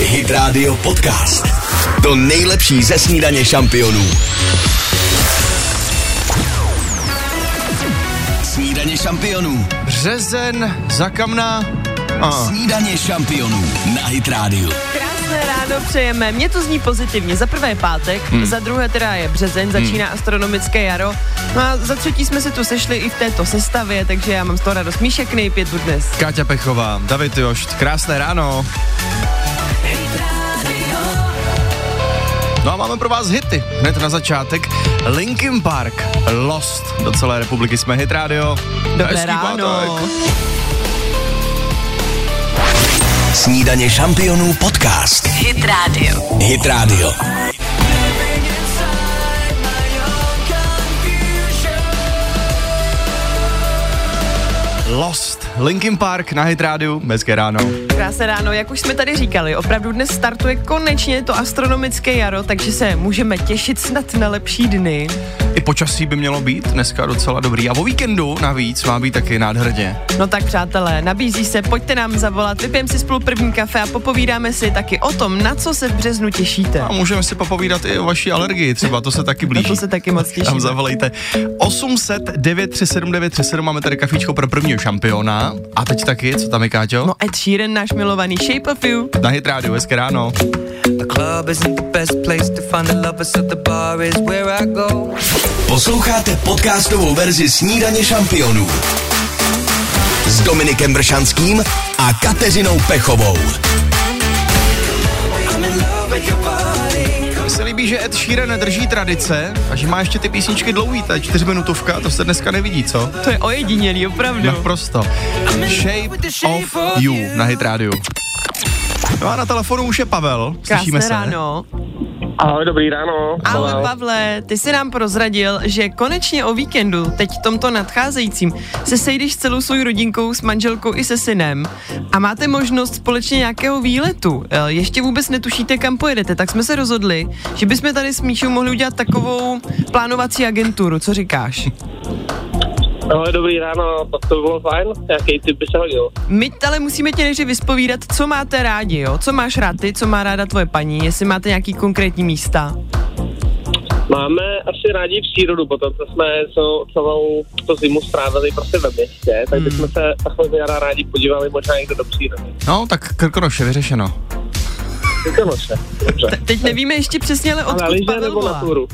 Hit Radio Podcast. To nejlepší ze snídaně šampionů. Snídaně šampionů. Březen, zakamna. A. Snídaně šampionů na Hit Radio. Krásné ráno přejeme. Mně to zní pozitivně. Za prvé je pátek, hmm. za druhé teda je březen, začíná hmm. astronomické jaro. No a za třetí jsme se tu sešli i v této sestavě, takže já mám z toho radost. Míšek nejpět tu dnes. Káťa Pechová, David Jošt, krásné ráno. No a máme pro vás hity. Hned na začátek Linkin Park, Lost. Do celé republiky jsme Hit Radio. Dobré Hezký ráno. pátek. Snídaně šampionů podcast. Hit Radio. Hit Radio. Lost, Linkin Park na Hit Radio. Hezké ráno. Krásné ráno, jak už jsme tady říkali, opravdu dnes startuje konečně to astronomické jaro, takže se můžeme těšit snad na lepší dny. I počasí by mělo být dneska docela dobrý. A o víkendu navíc má být taky nádherně. No tak přátelé, nabízí se, pojďte nám zavolat, vypijeme si spolu první kafe a popovídáme si taky o tom, na co se v březnu těšíte. A můžeme si popovídat i o vaší alergii, třeba to se taky Na blíží. to se taky moc Tam těším. zavolejte. 800 937 937 máme tady kafíčko pro prvního šampiona. A teď taky, co tam je, Káťo? No Ed Sheeran, náš milovaný Shape of You. Na Hit Radio, hezké ráno. The club isn't the best place to find the lovers, so the bar is where I go. Posloucháte podcastovou verzi Snídaně šampionů. S Dominikem Bršanským a Kateřinou Pechovou. Líbí, že Ed Sheeran drží tradice a že má ještě ty písničky dlouhý, ta čtyřminutovka, to se dneska nevidí, co? To je ojedinělý, opravdu. Naprosto. Shape of You na Hit Radio. No a na telefonu už je Pavel, slyšíme Krásné se. ráno. Ahoj, dobrý ráno. Ahoj Pavle, ty jsi nám prozradil, že konečně o víkendu, teď tomto nadcházejícím, se sejdeš s celou svou rodinkou, s manželkou i se synem a máte možnost společně nějakého výletu. Eh, Ještě vůbec netušíte, kam pojedete, tak jsme se rozhodli, že bychom tady s Míšou mohli udělat takovou plánovací agenturu. Co říkáš? Ahoj, dobrý ráno, tak to by bylo fajn. Jaký typ by se hodil? My ale musíme tě nejdřív vyspovídat, co máte rádi, jo? Co máš rád ty, co má ráda tvoje paní, jestli máte nějaký konkrétní místa. Máme asi rádi přírodu, potom co jsme celou, celou to zimu strávili prostě ve městě, tak bychom se takhle jara rádi podívali možná někde do přírody. No, tak Krkonoše, vyřešeno. Krkonoše, dobře. Teď nevíme ještě přesně, ale odkud Pavel nebo na volá.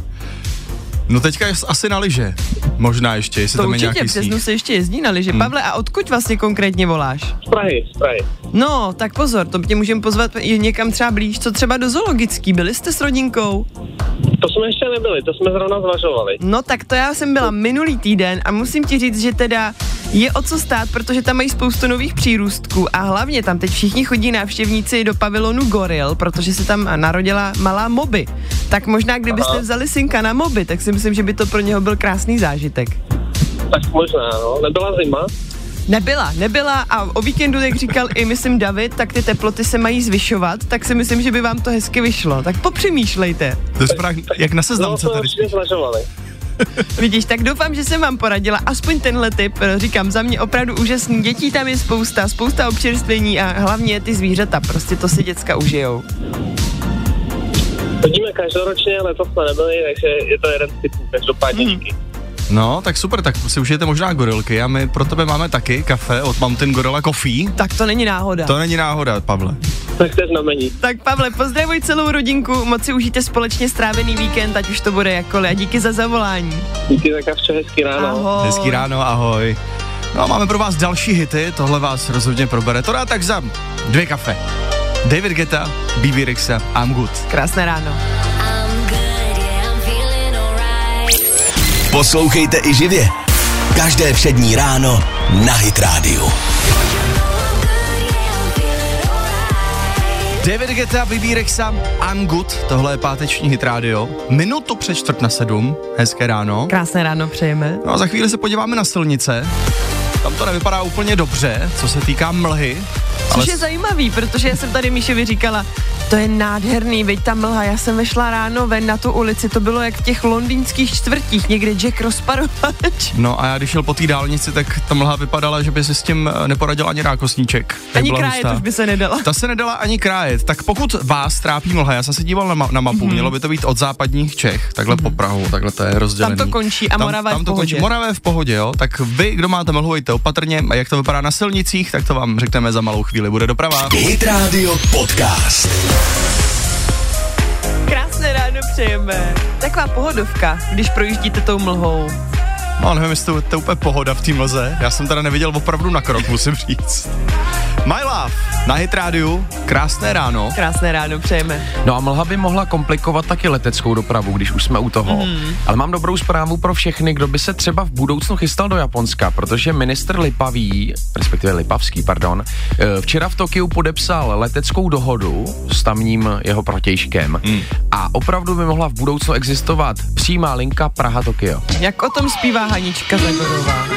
No teďka je asi na lyže. Možná ještě, jestli To tam je určitě, nějaký přes sníh. se ještě jezdí na lyže. Hmm. Pavle, a odkud vlastně konkrétně voláš? Z Prahy, z Prahy. No, tak pozor, to tě můžeme pozvat i někam třeba blíž, co třeba do zoologický. Byli jste s rodinkou? To jsme ještě nebyli, to jsme zrovna zvažovali. No tak to já jsem byla minulý týden a musím ti říct, že teda je o co stát, protože tam mají spoustu nových přírůstků a hlavně tam teď všichni chodí návštěvníci do pavilonu Goril, protože se tam narodila malá moby. Tak možná kdybyste vzali synka na moby, tak si myslím, že by to pro něho byl krásný zážitek. Tak možná, no. Nebyla zima? Nebyla, nebyla a o víkendu, jak říkal i myslím David, tak ty teploty se mají zvyšovat, tak si myslím, že by vám to hezky vyšlo. Tak popřemýšlejte. To je jak na No, seznamce to tady. zvažovali. Vidíš, tak doufám, že jsem vám poradila aspoň tenhle tip. Říkám, za mě opravdu úžasný. Dětí tam je spousta, spousta občerstvení a hlavně ty zvířata, prostě to si děcka užijou. Chodíme každoročně, letos jsme nebyli, takže je to jeden z typů, každopádně Hmm. díky. No, tak super, tak si užijete možná gorilky a my pro tebe máme taky kafe od Mountain Gorilla Coffee. Tak to není náhoda. To není náhoda, Pavle. Tak to je znamení. Tak Pavle, pozdravuj celou rodinku, moc si užijte společně strávený víkend, ať už to bude jakkoliv. A díky za zavolání. Díky tak a vše hezký ráno. Ahoj. Hezký ráno, ahoj. No a máme pro vás další hity, tohle vás rozhodně probere. To dá tak za dvě kafe. David Geta, BB Rexa, I'm good. Krásné ráno. Poslouchejte i živě. Každé přední ráno na Hit Radio. David Geta, BB Rexa, I'm good. Tohle je páteční hit radio. Minutu před čtvrt na sedm. Hezké ráno. Krásné ráno přejeme. No a za chvíli se podíváme na silnice. Tam to nevypadá úplně dobře, co se týká mlhy. Což Ale je zajímavý, protože já jsem tady Míševi říkala, to je nádherný, veď ta mlha, já jsem vešla ráno ven na tu ulici, to bylo jak v těch londýnských čtvrtích, někde Jack rozparovač. No a já když šel po té dálnici, tak ta mlha vypadala, že by si s tím eh, neporadil ani rákosníček. Tak Ani krájet hustá. už by se nedala. Ta se nedala ani krájet. Tak pokud vás trápí mlha, já jsem se díval na, ma- na mapu, mm-hmm. mělo by to být od západních Čech, takhle mm-hmm. po Prahu, takhle to je rozdělený. Tam to končí a Morava je tam v to pohodě. končí. Morava je v pohodě, jo. Tak vy, kdo máte mlhu, jděte opatrně. A jak to vypadá na silnicích, tak to vám řekneme za malou chvíli. Bude doprava. Hit Radio Podcast. Krásné ráno přejeme. Taková pohodovka, když projíždíte tou mlhou. No, nevím, jestli to, to je úplně pohoda v té mlze. Já jsem teda neviděl opravdu na krok, musím říct. My Love na Hit Radio. Krásné ráno. Krásné ráno přejeme. No a mlha by mohla komplikovat taky leteckou dopravu, když už jsme u toho. Mm. Ale mám dobrou zprávu pro všechny, kdo by se třeba v budoucnu chystal do Japonska, protože ministr Lipavý, respektive Lipavský, pardon, eh, včera v Tokiu podepsal leteckou dohodu s tamním jeho protějškem mm. a opravdu by mohla v budoucnu existovat přímá linka Praha-Tokio. Jak o tom zpívá Hanička Zagorová.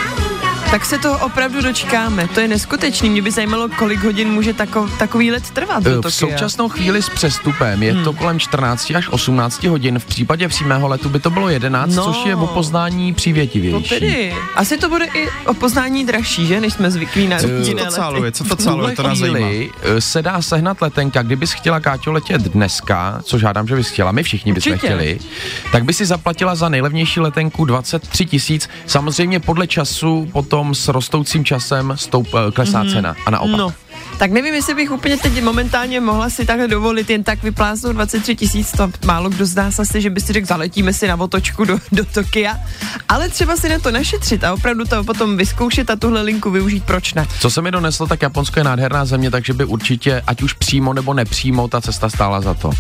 Tak se toho opravdu dočkáme. To je neskutečný. Mě by zajímalo, kolik hodin může tako, takový let trvat do Eh, Tokia. V současnou chvíli s přestupem je hmm. to kolem 14 až 18 hodin. V případě přímého letu by to bylo 11, No. no. což je o poznání To přívětivější. tedy. Asi to bude i o poznání dražší, že? Než jsme zvyklí na Co rodinné to cáluje, co to cáluje, to nás zajímá. eh, se dá sehnat letenka, kdybys chtěla Káťo letět dneska, což žádám, že bys chtěla, my všichni bychom chtěli, tak by si zaplatila za nejlevnější letenku 23 tisíc. Samozřejmě podle času potom s rostoucím časem stoup, eh, klesá mm-hmm. cena a naopak. No. Tak nevím, jestli bych úplně teď momentálně mohla si takhle dovolit jen tak vyplásnout 23 tisíc, to málo kdo z nás asi, že by si řekl, zaletíme si na otočku do, do Tokia, ale třeba si na to našetřit a opravdu to potom vyzkoušet a tuhle linku využít, proč ne? Co se mi doneslo, tak Japonsko je nádherná země, takže by určitě, ať už přímo nebo nepřímo, ta cesta stála za to.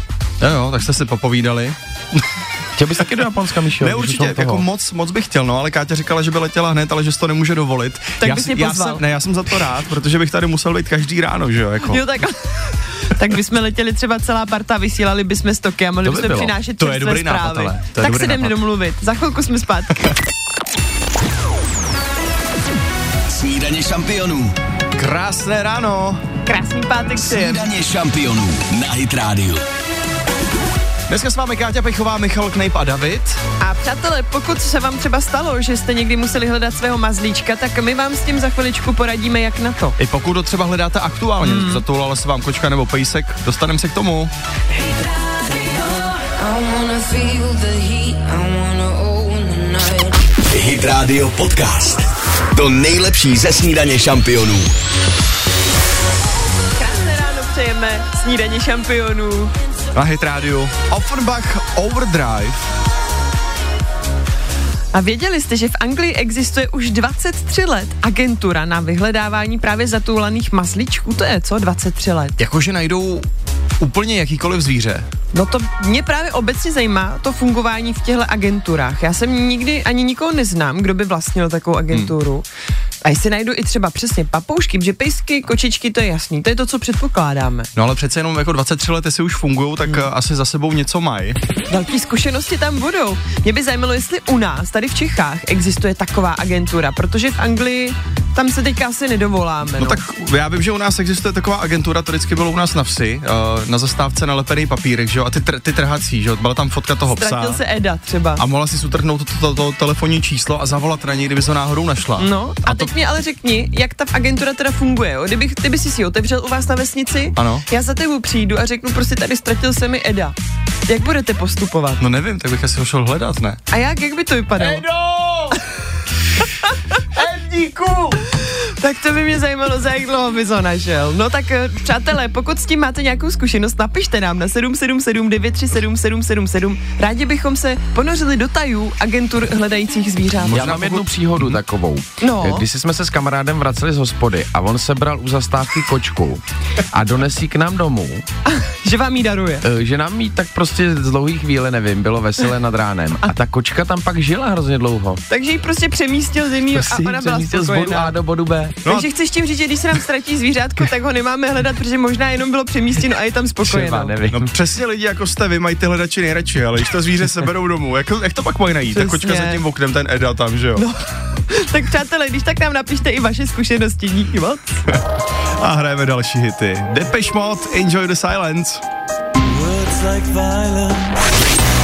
Jo, jo, tak jste si popovídali. Chtěl bys taky do Japonska, Míšo? Ne, určitě, jako moc, moc bych chtěl, no, ale Káťa říkala, že by letěla hned, ale že si to nemůže dovolit. Tak já, bys mě já pozval. jsem, ne, já jsem za to rád, protože bych tady musel být každý ráno, že jo, jako. Jo, tak... tak bychom letěli třeba celá parta, vysílali bychom z Tokia, mohli bychom bylo. přinášet To je dobrý nápad, zprávy. ale. To je tak dobrý si jdeme nápad. domluvit. Za chvilku jsme zpátky. Snídaně šampionů. Krásné ráno. Krásný pátek si. Snídaně šampionů na Hit Radio. Dneska s vámi Káťa Pechová, Michal Knejp a David. A přátelé, pokud se vám třeba stalo, že jste někdy museli hledat svého mazlíčka, tak my vám s tím za chviličku poradíme, jak na to. I pokud to třeba hledáte aktuálně, hmm. zatoulala se vám kočka nebo pejsek, dostaneme se k tomu. Hit Radio Podcast. To nejlepší ze snídaně šampionů. Krásné ráno přejeme, snídaně šampionů. Na Hit Radio. Offenbach Overdrive. A věděli jste, že v Anglii existuje už 23 let agentura na vyhledávání právě zatoulaných mazlíčků? To je co, 23 let? Jakože najdou úplně jakýkoliv zvíře. No to mě právě obecně zajímá to fungování v těchto agenturách. Já jsem nikdy ani nikoho neznám, kdo by vlastnil takovou agenturu. Hmm. A jestli najdu i třeba přesně papoušky, že pejsky, kočičky, to je jasný, to je to, co předpokládáme. No ale přece jenom jako 23 let, jestli už fungují, tak hmm. asi za sebou něco mají. Velké zkušenosti tam budou. Mě by zajímalo, jestli u nás, tady v Čechách, existuje taková agentura, protože v Anglii tam se teďka asi nedovoláme. No, No tak já vím, že u nás existuje taková agentura, to vždycky bylo u nás na vsi, uh, na zastávce nalepený papírek, že jo, a ty, tr- ty trhací, že jo, byla tam fotka toho psa. Ztratil se Eda třeba. A mohla si utrhnout to, to, to, telefonní číslo a zavolat na něj, kdyby se ho náhodou našla. No, a, teď mě ale řekni, jak ta agentura teda funguje, jo? Kdybych, kdyby si si ji otevřel u vás na vesnici, Ano. já za tebou přijdu a řeknu, prostě tady ztratil se mi Eda. Jak budete postupovat? No nevím, tak bych asi ho šel hledat, ne? A jak, jak by to vypadalo? ¡Dico! Tak to by mě zajímalo, za jak dlouho bys ho našel. No tak eh, přátelé, pokud s tím máte nějakou zkušenost, napište nám na 777 937 777. Rádi bychom se ponořili do tajů agentur hledajících zvířat. Já mám jednu příhodu takovou. No. Když jsme se s kamarádem vraceli z hospody a on sebral u zastávky kočku a dones ji k nám domů, Že vám ji daruje. eh, že nám jí tak prostě z dlouhý chvíle, nevím, bylo veselé nad ránem. A ta kočka tam pak žila hrozně dlouho. Takže ji prostě přemístil z jiného a Prostě ji ona byla přemístil z bodu. A do bodu B. No Takže chceš tím říct, že když se nám ztratí zvířátko, tak ho nemáme hledat, protože možná jenom bylo přemístěno a je tam spokojená. Třeba, nevím. No přesně lidi jako jste, vy mají ty hledači nejradši, ale když to zvíře se berou domů, jak, jak to pak mají najít? Přesně. kočka za tím oknem, ten Eda tam, že jo? No. tak přátelé, když tak nám napište i vaše zkušenosti, díky moc. A hrajeme další hity. Depeche Mode, Enjoy the Silence.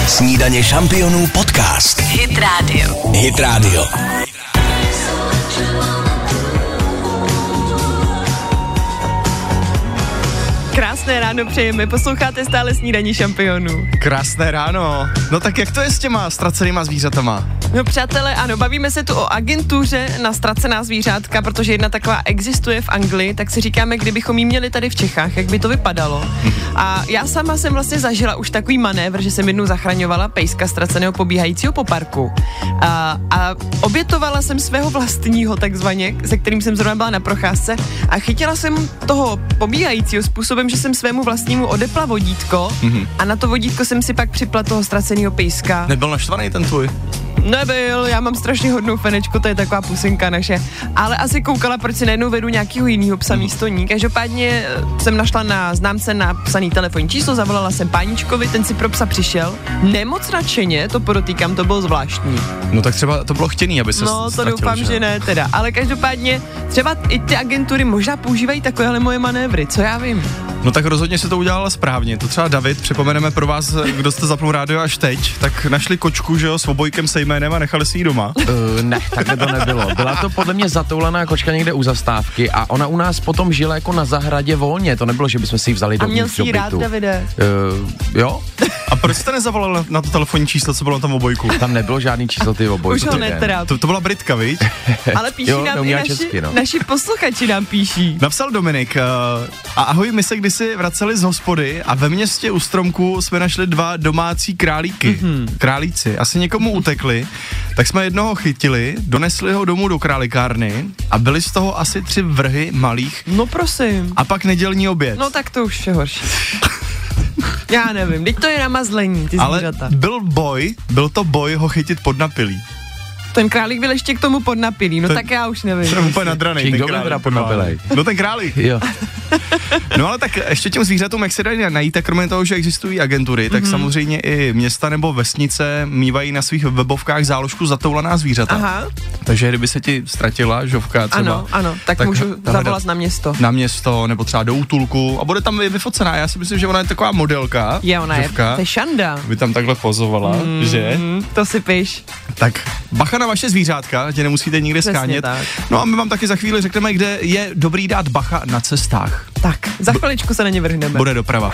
Snídaně šampionů podcast. Hit Radio. Hit Radio. Krásný Krásné ráno přejeme, posloucháte stále snídaní šampionů. Krásné ráno. No tak jak to je s těma ztracenýma zvířatama? No přátelé, ano, bavíme se tu o agentuře na ztracená zvířátka, protože jedna taková existuje v Anglii, tak si říkáme, kdybychom ji měli tady v Čechách, jak by to vypadalo. A já sama jsem vlastně zažila už takový manévr, že jsem jednou zachraňovala pejska ztraceného pobíhajícího po parku. A, a obětovala jsem svého vlastního takzvaně, se kterým jsem zrovna byla na procházce a chytila jsem toho pobíhajícího způsobem, že jsem svému vlastnímu odepla vodítko a na to vodítko jsem si pak připla toho ztraceného pejska. Nebyl naštvaný ten tvůj? Nebyl, já mám strašně hodnou fenečku, to je taková pusinka naše. Ale asi koukala, proč si najednou vedu nějakého jiného psa místo ní. Každopádně eh, jsem našla na známce napsaný telefonní číslo, zavolala jsem páničkovi, ten si pro psa přišel. Nemoc nadšeně, to podotýkám, to bylo zvláštní. No tak třeba to bylo chtěný, aby se No, to ztratil, doufám, že ne teda. Ale každopádně třeba i ty agentury možná používají takovéhle moje manévry, co já vím. No tak rozhodně se to udělala správně. To třeba David, připomeneme pro vás, kdo jste zapnul rádio až teď, tak našli kočku, že jo, s obojkem se jménem a nechali si ji doma. Uh, ne, takhle to nebylo. Byla to podle mě zatoulaná kočka někde u zastávky a ona u nás potom žila jako na zahradě volně. To nebylo, že bychom si ji vzali A do měl si ji rád, Davide. Uh, jo, A proč jste nezavolal na, na to telefonní číslo, co bylo na tom obojku? tam nebylo žádný číslo ty oboj. Už ho netrápí. To, to byla Britka, viď? Ale píší Jo, nám i naši, česky, no. naši posluchači nám píší. Napsal Dominik, uh, a ahoj, my se kdysi vraceli z hospody a ve městě u stromku jsme našli dva domácí králíky. Mm-hmm. Králíci. Asi někomu utekli, tak jsme jednoho chytili, donesli ho domů do králikárny a byly z toho asi tři vrhy malých No prosím. a pak nedělní oběd. No tak to už je horší. Já nevím, teď to je namazlení, ty Ale zvířata. byl boj, byl to boj ho chytit pod napilí. Ten králík byl ještě k tomu podnapilý, no Ten- tak já už nevím. Jsem úplně nadranej. Ten králík. teda podnapilej? No ten králík. Jo. No ale tak ještě těm zvířatům, jak se dají najít, tak kromě toho, že existují agentury, Mhm. tak samozřejmě i města nebo vesnice mývají na svých webovkách záložku zatoulaná zvířata. Aha, Takže kdyby se ti ztratila žovka třeba ano, ano, tak, tak můžu zavolat na město. na město nebo třeba do útulku a bude tam vyfocená. Já si myslím, že ona je taková modelka. Je, ona je, žovka, to je šanda. by tam takhle pozovala, mm. že? Mm, to si piš. Tak bacha na vaše zvířátka, tě nemusíte nikde Přesně skánět. tak. No a my vám taky za chvíli řekneme, kde je dobrý dát bacha na cestách. Tak, za chviličku se na ně vrhneme. Bude doprava.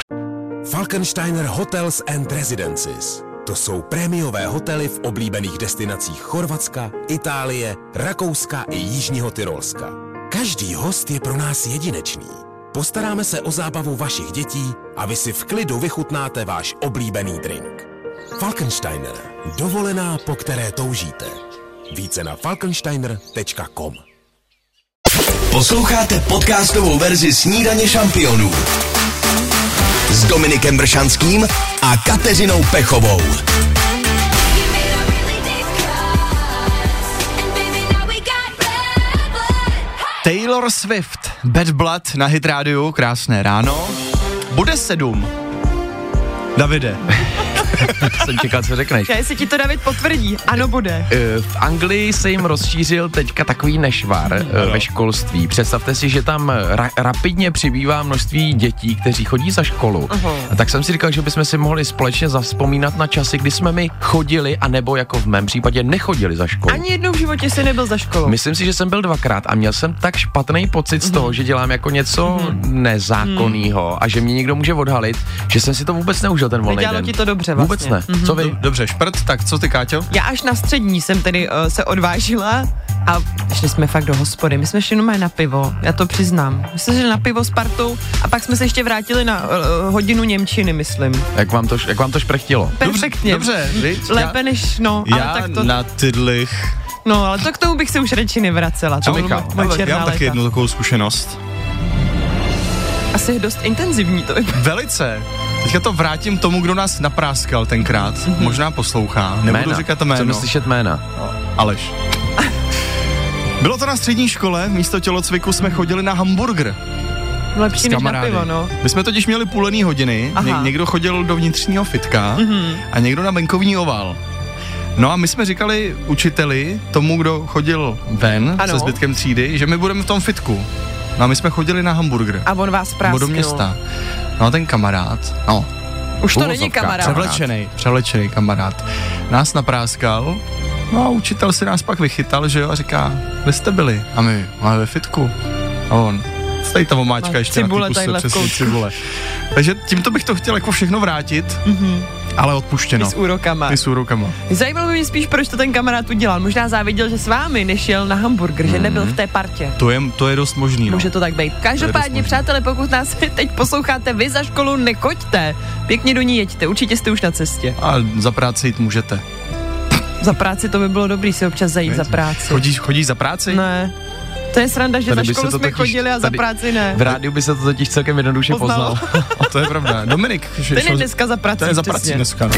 Falkensteiner Hotels and Residences. To jsou prémiové hotely v oblíbených destinacích Chorvatska, Itálie, Rakouska i Jižního Tyrolska. Každý host je pro nás jedinečný. Postaráme se o zábavu vašich dětí a vy si v klidu vychutnáte váš oblíbený drink. Falkensteiner. Dovolená, po které toužíte. Více na falkensteiner.com Posloucháte podcastovou verzi Snídaně šampionů s Dominikem Bršanským a Kateřinou Pechovou. Taylor Swift, Bad Blood na Hit Radio, krásné ráno. Bude sedm. Davide, Jsem čekal, co řekneš. Já, jestli ti to David potvrdí, ano bude. Eh, V Anglii se jim rozšířil teďka takový nešvar eh, ve školství. Představte si, že tam ra- rapidně přibývá množství dětí, kteří chodí za školu. Aha. A tak jsem si říkal, že bychom si mohli společně zaspomínat na časy, kdy jsme my chodili, anebo jako v mém případě nechodili za školu. Ani jednou v životě si nebyl za školou. Myslím si, že jsem byl dvakrát a měl jsem tak špatný pocit z toho, že dělám jako něco nezákonného a že mě někdo může odhalit, že jsem si to vůbec neužil ten volný Nedělalo den. ti to dobře Vůbec ne. Co vy? dobře, šprt, tak co ty, Káťo? Já až na střední jsem tedy uh, se odvážila a šli jsme fakt do hospody. My jsme šli jenom na pivo, já to přiznám. My jsme šli na pivo s partou a pak jsme se ještě vrátili na uh, hodinu Němčiny, myslím. Jak vám to, jak vám to šprechtilo? Perfektně. Dobře, viď? Lépe než, no, já ale tak to, na tydlich. no, ale to k tomu bych se už radši nevracela. Co Michal? Já, mám taky jednu takovou zkušenost. Asi dost intenzivní to vypadá. Velice. Teďka to vrátím tomu, kdo nás napráskal tenkrát. Mm-hmm. Možná poslouchá. Nebudu Jména. říkat jméno. Chceme slyšet jména. Aleš. Bylo to na střední škole, místo tělocviku jsme chodili na hamburger Lepší než na pivo, no. My jsme totiž měli půlený hodiny, Aha. Ně- někdo chodil do vnitřního fitka Mhm. a někdo na venkovní oval. No a my jsme říkali učiteli, tomu, kdo chodil ven Ano. se zbytkem třídy, že my budeme v tom fitku. No a my jsme chodili na hamburger. A on vás Nebo prásknul. do města. No a ten kamarád, no, Už to není kamarád. Převlečený, převlečený kamarád. Nás napráskal, no a učitel si nás pak vychytal, že jo, a říká, kde jste byli? A my, máme ve fitku. A on, tady ta omáčka Má ještě cibule na té puse, přesně cibule. Takže tímto bych to chtěl jako všechno vrátit, ale odpuštěno. I s úrokama. I s úrokama. Zajímalo by mě spíš, proč to ten kamarád udělal. Možná záviděl, že s vámi nešel na hamburger, že nebyl v té partě. To je, to je dost možný, no. Může to tak být. Každopádně, přátelé, pokud nás teď posloucháte vy za školu, nekoďte. Pěkně do ní jeďte, určitě jste už na cestě. A za práci jít můžete. Za práci to by bylo dobrý si občas zajít za práci. Chodíš, chodíš za práci? Ne. To je sranda, že Tady za školu jsme totiž- chodili a za práci ne. V rádiu by se to totiž celkem jednoduše Poznal. poznal. To je pravda. Dominik, že Ten je dneska za prací. To je za prací dneska. No.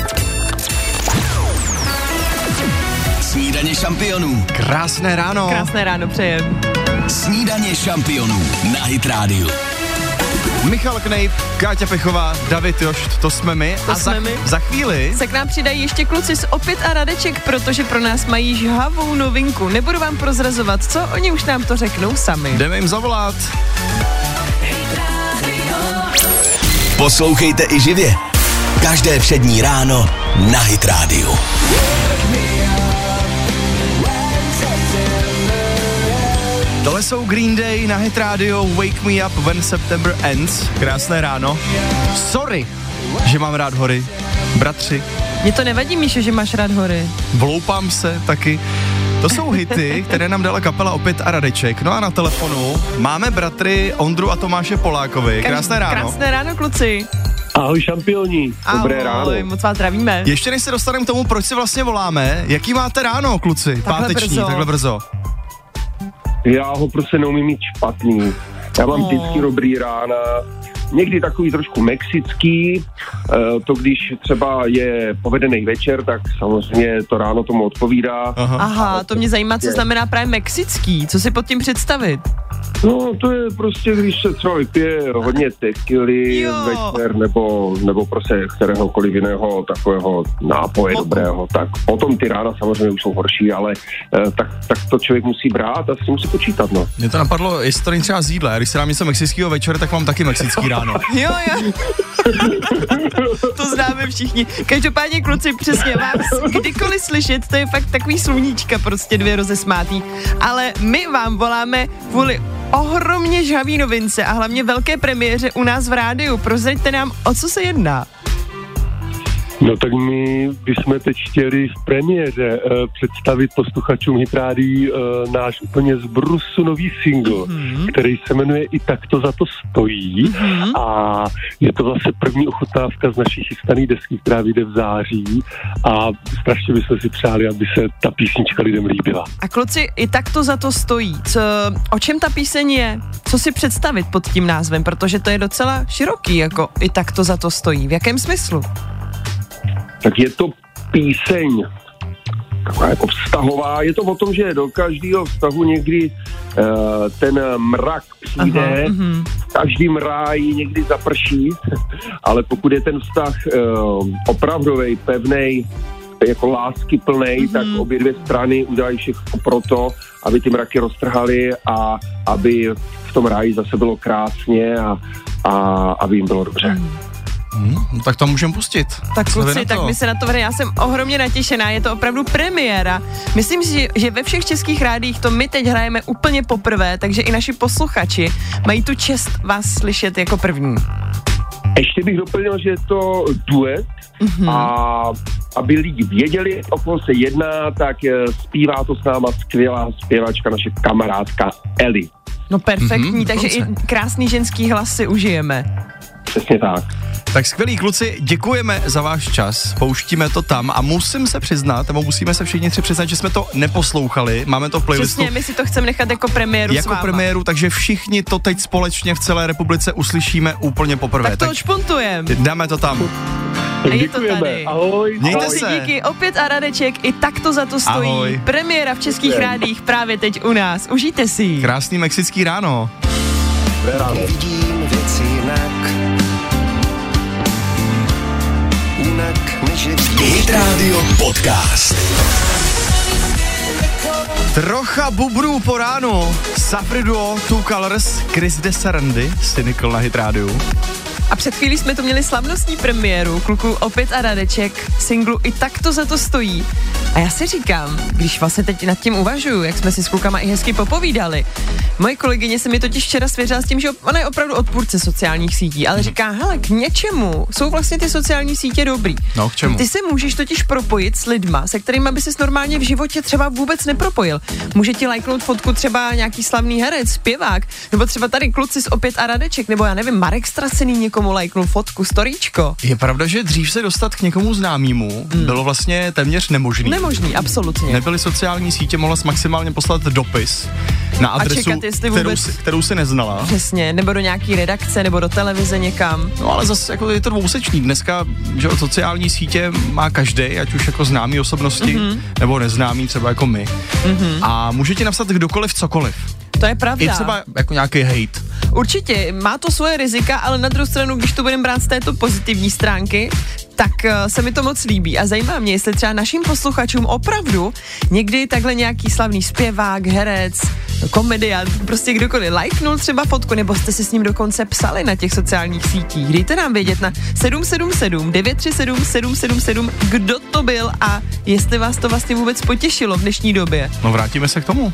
Snídaně šampionů. Krásné ráno. Krásné ráno přejem. Snídaně šampionů na Hit Radio. Michal Knejp, Káťa Pechová, David Jošt, to jsme my. To a jsme za, my. za chvíli Se k nám přidají ještě kluci z Opět a Radeček, protože pro nás mají žhavou novinku. Nebudu vám prozrazovat, co oni už nám to řeknou sami. jdeme jim zavolat. Poslouchejte i živě. Každé přední ráno na Hit Radio. Tohle jsou Green Day na Hit Radio Wake Me Up When September Ends. Krásné ráno. Sorry, že mám rád hory. Bratři, Mně to nevadí, Míšo, že máš rád hory. vloupám se taky. To jsou hity, které nám dala kapela opět a Radeček. No a na telefonu máme bratry Ondru a Tomáše Polákovi. Krásné ráno. Krásné ráno, kluci. Ahoj šampioni, dobré Ahoj, ráno. moc vás zdravíme. Ještě než se dostaneme k tomu, proč si vlastně voláme, jaký máte ráno, kluci? Takhle Páteční, brzo. takhle brzo. Já ho prostě neumím mít špatný. Já mám Oh. vždycky dobrý rána, někdy takový trošku mexický, eh, to když třeba je povedený večer, tak samozřejmě to ráno tomu odpovídá. Aha. Aha, to mě zajímá, co znamená právě mexický. Co si pod tím představit? No, to je prostě, když se třeba vypije hodně tequily Jo. večer, nebo, nebo prostě kteréhokoliv jiného takového nápoje Mo- dobrého, tak potom ty rána samozřejmě už jsou horší, ale eh, tak, tak to člověk musí brát a s tím musí počítat, no. Mě to napadlo, jestli to není třeba z jídla. Když si dám něco mexického večer, tak mám taky mexický ráno. Jo, jo. to známe všichni. Každopádně, kluci, přesně vás kdykoliv slyšet, to je fakt takový sluníčka, prostě dvě rozesmátý. Ale my vám voláme kvůli ohromně žhavý novince a hlavně velké premiéře u nás v rádiu. Prozraďte nám, o co se jedná. No tak my bychom teď chtěli v premiéře uh, představit posluchačům Hitrádií uh, náš úplně z brusu nový single, mm-hmm. který se jmenuje I tak to za to stojí mm-hmm. a je to zase první ochutnávka z naší chystané desky, která vyjde v září a strašně bychom si přáli, aby se ta písnička lidem líbila. A kluci, i tak to za to stojí. Co, o čem ta píseň je? Co si představit pod tím názvem? Protože to je docela široký, jako i tak to za to stojí. V jakém smyslu? Tak je to píseň taková jako vztahová. Je to o tom, že do každého vztahu někdy uh, ten mrak přijde, Aha, každým ráji někdy zaprší, ale pokud je ten vztah uh, opravdový, pevný, jako lásky plnej, Mhm. tak obě dvě strany udělají všechno proto, aby ty mraky roztrhaly a aby v tom ráji zase bylo krásně a, a aby jim bylo dobře. Hm, no, tak to můžeme pustit. Tak kluci, tak my se na to vrhneme. Já jsem ohromně natěšená, je to opravdu premiéra. Myslím si, že ve všech českých rádích to my teď hrajeme úplně poprvé, takže i naši posluchači mají tu čest vás slyšet jako první. Ještě bych doplnil, že je to duet Mhm. a aby lidi věděli, o koho se jedná, tak eh, zpívá to s náma skvělá zpěvačka, naše kamarádka Eli. No perfektní, Mhm, takže i krásný ženský hlas si užijeme. Přesně tak. Tak skvělí kluci, děkujeme za váš čas, pouštíme to tam a musím se přiznat, nebo musíme se všichni tři přiznat, že jsme to neposlouchali, máme to v playlistu Přesně, my si to chceme nechat jako premiéru s jako váma. premiéru, takže všichni to teď společně v celé republice uslyšíme úplně poprvé. Tak to odšpuntujeme. dáme to tam. A je to tady. Ahoj. Mějte Kluci, se. díky, opět a Radeček, i tak to za to stojí. Ahoj. Premiéra v českých rádích právě teď u nás. Užijte si. Krásný mexický ráno. Vidím věci Hit Radio Podcast. Trocha bubrů po ránu. Safri Duo, Two Colors, Chris de Sarandy, Cynical na Hit Radio. A před chvílí jsme tu měli slavnostní premiéru, kluku opět a Radeček, singlu I tak to za to stojí. A já si říkám, když vlastně teď nad tím uvažuju, jak jsme si s klukama i hezky popovídali, moje kolegyně se mi totiž včera svěřila s tím, že ona je opravdu odpůrce sociálních sítí, ale říká, hele, k něčemu jsou vlastně ty sociální sítě dobrý. No, k čemu? Ty se můžeš totiž propojit s lidma, se kterými by ses normálně v životě třeba vůbec nepropojil. Může ti lajknout fotku třeba nějaký slavný herec, zpěvák, nebo třeba tady kluci z opět a Radeček, nebo já nevím, Marek Stracený někomu lajknul fotku, storíčko. Je pravda, že dřív se dostat k někomu známému hmm. bylo vlastně téměř nemožný. Nemožný, absolutně. Nebyly sociální sítě, mohla maximálně poslat dopis na adresu, čekat, jestli kterou, vůbec- si, kterou si neznala. Přesně, nebo do nějaký redakce, nebo do televize někam. No ale zase jako je to dvousečný. Dneska, že sociální sítě má každý, ať už jako známý osobnosti, Mhm. mm-hmm. nebo neznámý, třeba jako my. Mm-hmm. A může ti napsat kdokoliv cokoliv. To je pravda. I třeba jako nějaký hate. Určitě, má to svoje rizika, ale na druhou stranu, když to budeme brát z této pozitivní stránky, tak uh, se mi to moc líbí a zajímá mě, jestli třeba našim posluchačům opravdu někdy takhle nějaký slavný zpěvák, herec, komediant, prostě kdokoliv lajknul třeba fotku, nebo jste si s ním dokonce psali na těch sociálních sítích. Dejte nám vědět na 777 937 777, kdo to byl a jestli vás to vlastně vůbec potěšilo v dnešní době. No vrátíme se k tomu.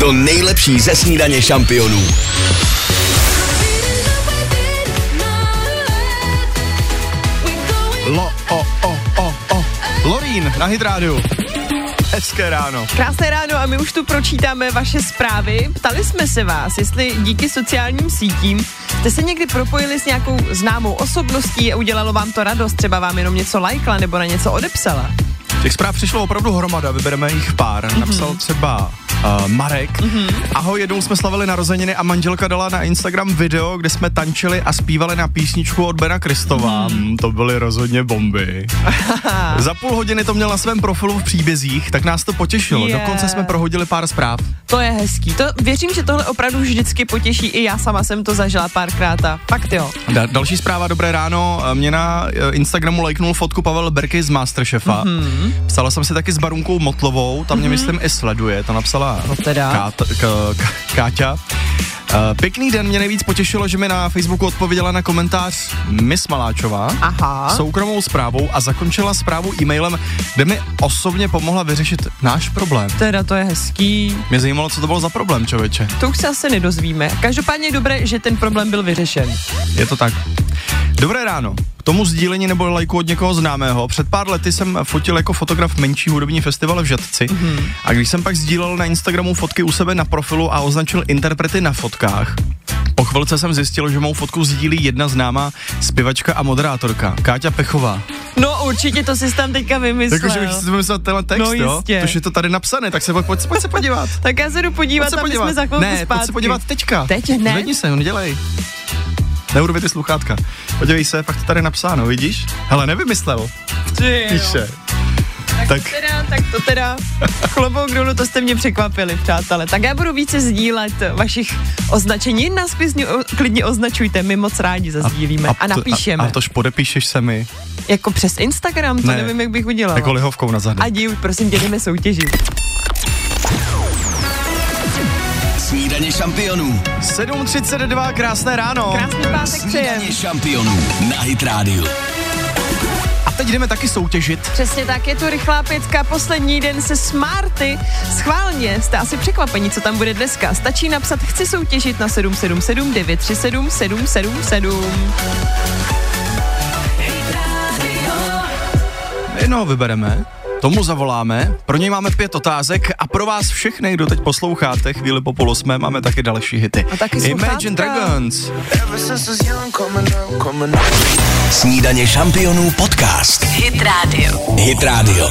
To nejlepší ze snídaně šampionů. Lo, o, o, o, o. Lorín na Hydrádiu. Hezké ráno. Krásné ráno a my už tu pročítáme vaše zprávy. Ptali jsme se vás, jestli díky sociálním sítím jste se někdy propojili s nějakou známou osobností a udělalo vám to radost, třeba vám jenom něco lajkla nebo na něco odepsala. Těch zpráv přišlo opravdu hromada, vybereme jich pár. Mm-hmm. Napsal třeba uh, Marek. Mm-hmm. Ahoj, jednou jsme slavili narozeniny a manželka dala na Instagram video, kde jsme tančili a zpívali na písničku od Bena Kristova. Mm. To byly rozhodně bomby. Za půl hodiny to měl na svém profilu v příbězích, tak nás to potěšilo. Je. Dokonce jsme prohodili pár zpráv. To je hezký. To, věřím, že tohle opravdu vždycky potěší. I já sama jsem to zažila párkrát a fakt jo. Da- další zpráva, dobré ráno. Eh, Mě na eh, Instagramu lajknul fotku Pavel Berkej z Masterchefa. Mhm. Mm-hmm. Psala jsem si taky s Barunkou Motlovou, tam mě mm-hmm. myslím i sleduje, to napsala No teda. Kát, k, k, Káťa. Uh, pěkný den, mě nejvíc potěšilo, že mi na Facebooku odpověděla na komentář Miss Maláčová Aha. soukromou zprávou a zakončila zprávu e-mailem, kde mi osobně pomohla vyřešit náš problém. Teda to je hezký. Mě zajímalo, co to bylo za problém, člověče. To už se asi nedozvíme. Každopádně je dobré, že ten problém byl vyřešen. Je to tak. Dobré ráno. Tomu sdílení nebo lajku od někoho známého. Před pár lety jsem fotil jako fotograf menší hudební festival v Žatci mm-hmm. a když jsem pak sdílel na Instagramu fotky u sebe na profilu a označil interprety na fotkách, po chvilce jsem zjistil, že mou fotku sdílí jedna známá zpěvačka a moderátorka, Káťa Pechová. No určitě to jsi tam teďka vymyslel. Takže bych si vymyslel tenhle text, No, jo? jistě. Tož je to tady napsané, tak se pojď, pojď, pojď se podívat. Tak já se jdu podívat, Pojď se podívat. jsme za chvilku ne, zpátky. pojď se podívat teďka. Teď hned? Zvedni se, nedělej. Neurvi ty sluchátka. Podívej se, pak to tady napsáno, vidíš? Hele, nevymyslel. Ty. Píše. Tak, Tak- to teda, tak to teda, klobouk dolů, to jste mě překvapili, přátelé. Tak já budu více sdílet vašich označení, nás klidně, klidně označujte, my moc rádi zazdílíme a, a to- napíšeme. A, a tož podepíšeš se mi Jako přes Instagram, to Ne. nevím, jak bych udělala. jako lihovkou na zadek. A díl, prosím tě, jdeme soutěžit. Snídaně šampionů. 7.32, krásné ráno. Krásný pátek. Snídaně šampionů na Hit Radio. A teď jdeme taky soutěžit. Přesně tak, je tu rychlá pětka, poslední den se Smarty. Schválně, jste asi překvapení, co tam bude dneska. Stačí napsat chci soutěžit na 777 937 777. Jednoho vybereme, tomu zavoláme, pro něj máme pět otázek a pro vás všechny, kdo teď posloucháte, chvíli po půl osmé, máme taky další hity. A taky Imagine sluchátka. Dragons. Snídaně šampionů podcast. Hit Radio. Hit Radio.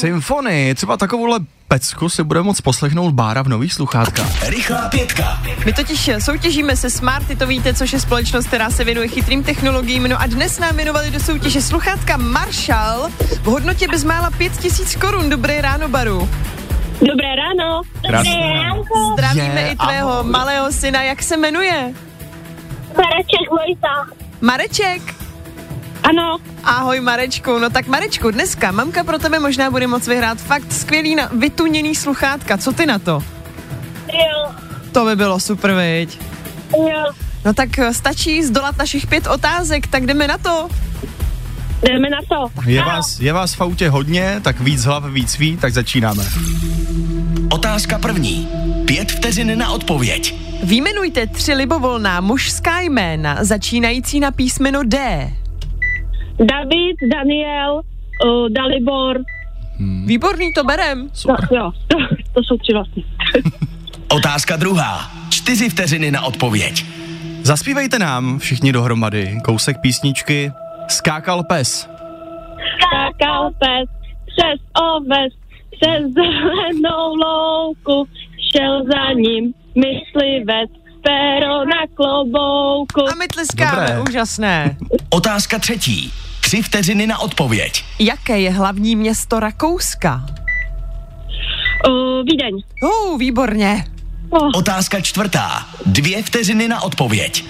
Symfonii, třeba takovouhle pecku si bude moc poslechnout Bára v nových sluchátkách. Rychlá pětka. My totiž soutěžíme se Smarty, to víte, což je společnost, která se věnuje chytrým technologiím. No a dnes nám jmenovali do soutěže sluchátka Marshall v hodnotě bezmála 5000 korun. Dobré ráno, Baru. Dobré ráno. Krásné Dobré ráno. ráno. Zdravíme Je, i tvého ahoj. malého syna, jak se jmenuje? Mareček Vojta. Mareček. Ano, Ahoj Marečku, no tak Marečku, dneska mamka pro tebe možná bude moc vyhrát fakt skvělý na vytuněný sluchátka, co ty na to? jo, To by bylo super, viď? jo. No tak eh, stačí zdolat našich pět otázek, tak jdeme na to. Jdeme na to. Je vás, je vás v autě hodně, tak víc hlav, víc ví, tak začínáme. Otázka první. Pět vteřin na odpověď. Výjmenujte tři libovolná mužská jména začínající na písmeno D. David, Daniel, uh, Dalibor. Výborný, to berem. No, jo, to, to jsou tři vlastně. Otázka druhá. Čtyři vteřiny na odpověď. Zaspívejte nám všichni dohromady kousek písničky Skákal pes. Skákal pes přes oves, přes zelenou louku, šel za ním myslivec, pero na klobouku. A my tleskáme, Dobré. úžasné. Otázka třetí. Tři vteřiny na odpověď. Jaké je hlavní město Rakouska? Uh, Vídeň. Uh, výborně. Oh, Otázka čtvrtá. Dvě vteřiny na odpověď.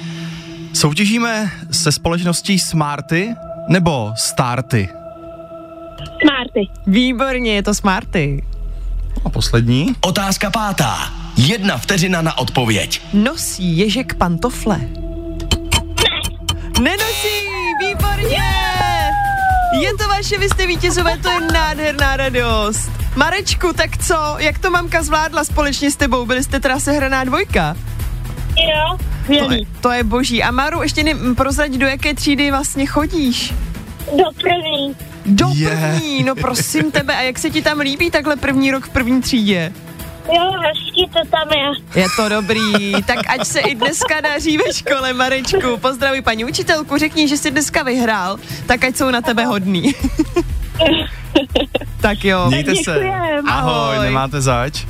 Soutěžíme se společností Smarty nebo Starty? Smarty. Výborně, je to Smarty. A poslední. Otázka pátá. Jedna vteřina na odpověď. Nosí Ježek pantofle? Nenosí, výborně! Je to vaše, vy jste vítězové, to je nádherná radost. Marečku, tak co, jak to mamka zvládla společně s tebou? Byli jste teda sehraná dvojka? Jo, To je, to je boží. A Maru, ještě ne, prozrať, do jaké třídy vlastně chodíš? Do první. Do Je. první, no prosím tebe. A jak se ti tam líbí takhle první rok v první třídě? Jo, hezky to tam je. Je to dobrý, tak ať se i dneska daří ve škole, Marečku. Pozdravuj paní učitelku, řekni, že jsi dneska vyhrál, tak ať jsou na tebe hodný. tak jo. Mějte se. Ahoj. nemáte zač.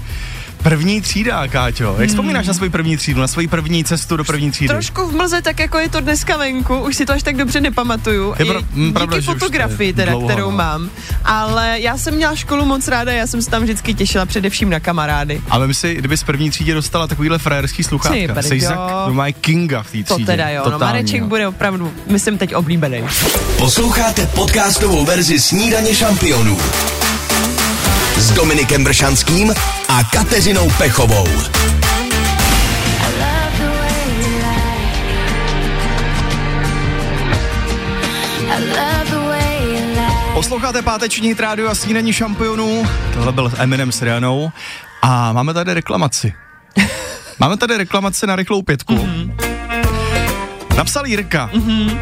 První třída, Káťo. Hmm. Jak vzpomínáš na svoji první třídu, na svoji první cestu do první třídy? Trošku v mlze, tak jako je to dneska venku, už si to až tak dobře nepamatuju. Je I pra- pravda, díky to je fotografii teda, dlouho, kterou no. mám. Ale já jsem měla školu moc ráda, já jsem se tam vždycky těšila především na kamarády. A vem si, kdyby z první třídě dostala takovýhle frajerský sluchátka. Jsi za normální kinga v té To třídě. teda jo, no Totální, Mareček jo. bude opravdu, myslím teď oblíbený. Posloucháte podcastovou verzi Snídaně šampionů s Dominikem Bršanským a Kateřinou Pechovou. Posloucháte páteční rádio a snídaní šampionů. Tohle byl Eminem s Rianou. A máme tady reklamaci. Máme tady reklamaci na rychlou pětku. Mm-hmm. Napsal Jirka. Mm-hmm.